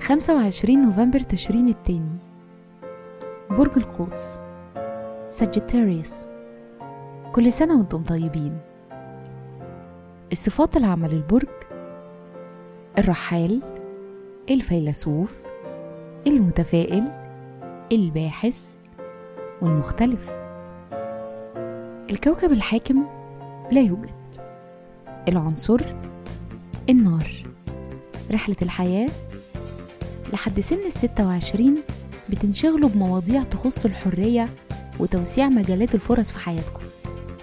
خمسة وعشرين نوفمبر تشرين التاني. برج القوس. ساجيتاريوس كل سنة وأنتم طيبين. الصفات العامة للبرج الرحال. الفيلسوف. المتفائل. الباحث. والمختلف. الكوكب الحاكم لا يوجد. العنصر النار. رحلة الحياة لحد سن الستة وعشرين بتنشغلوا بمواضيع تخص الحرية وتوسيع مجالات الفرص في حياتكم.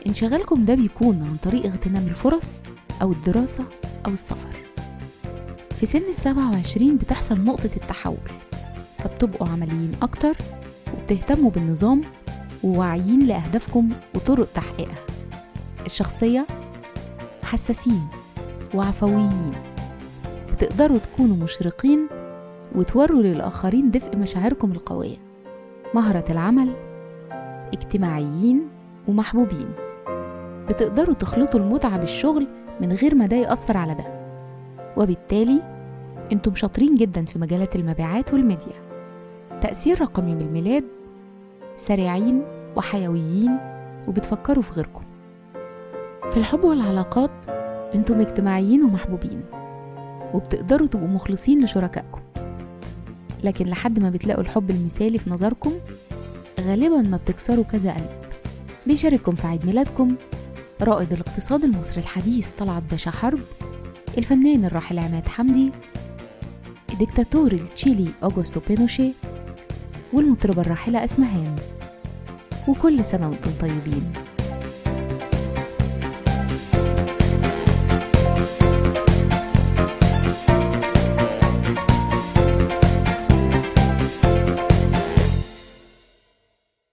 انشغالكم ده بيكون عن طريق اغتنام الفرص أو الدراسة أو السفر. في سن السبعة وعشرين بتحصل نقطة التحول فبتبقوا عمليين أكتر وبتهتموا بالنظام وواعيين لأهدافكم وطرق تحقيقها. الشخصية حساسين وعفويين. بتقدروا تكونوا مشرقين وتوروا للآخرين دفء مشاعركم القوية. مهرة العمل اجتماعيين ومحبوبين. بتقدروا تخلطوا المتعة بالشغل من غير ما ده يأثر على ده. وبالتالي أنتم شاطرين جدا في مجالات المبيعات والميديا. تأثير رقم يوم الميلاد سريعين وحيويين وبتفكروا في غيركم. في الحب والعلاقات أنتم اجتماعيين ومحبوبين وبتقدروا تبقوا مخلصين لشركائكم. لكن لحد ما بتلاقوا الحب المثالي في نظركم غالبا ما بتكسروا كذا قلب. بيشارككم في عيد ميلادكم رائد الاقتصاد المصري الحديث طلعت باشا حرب الفنان الراحل عماد حمدي الدكتاتور التشيلي أوغوستو بينوشي والمطربة الراحلة أسمهان. وكل سنة وأنتم طيبين.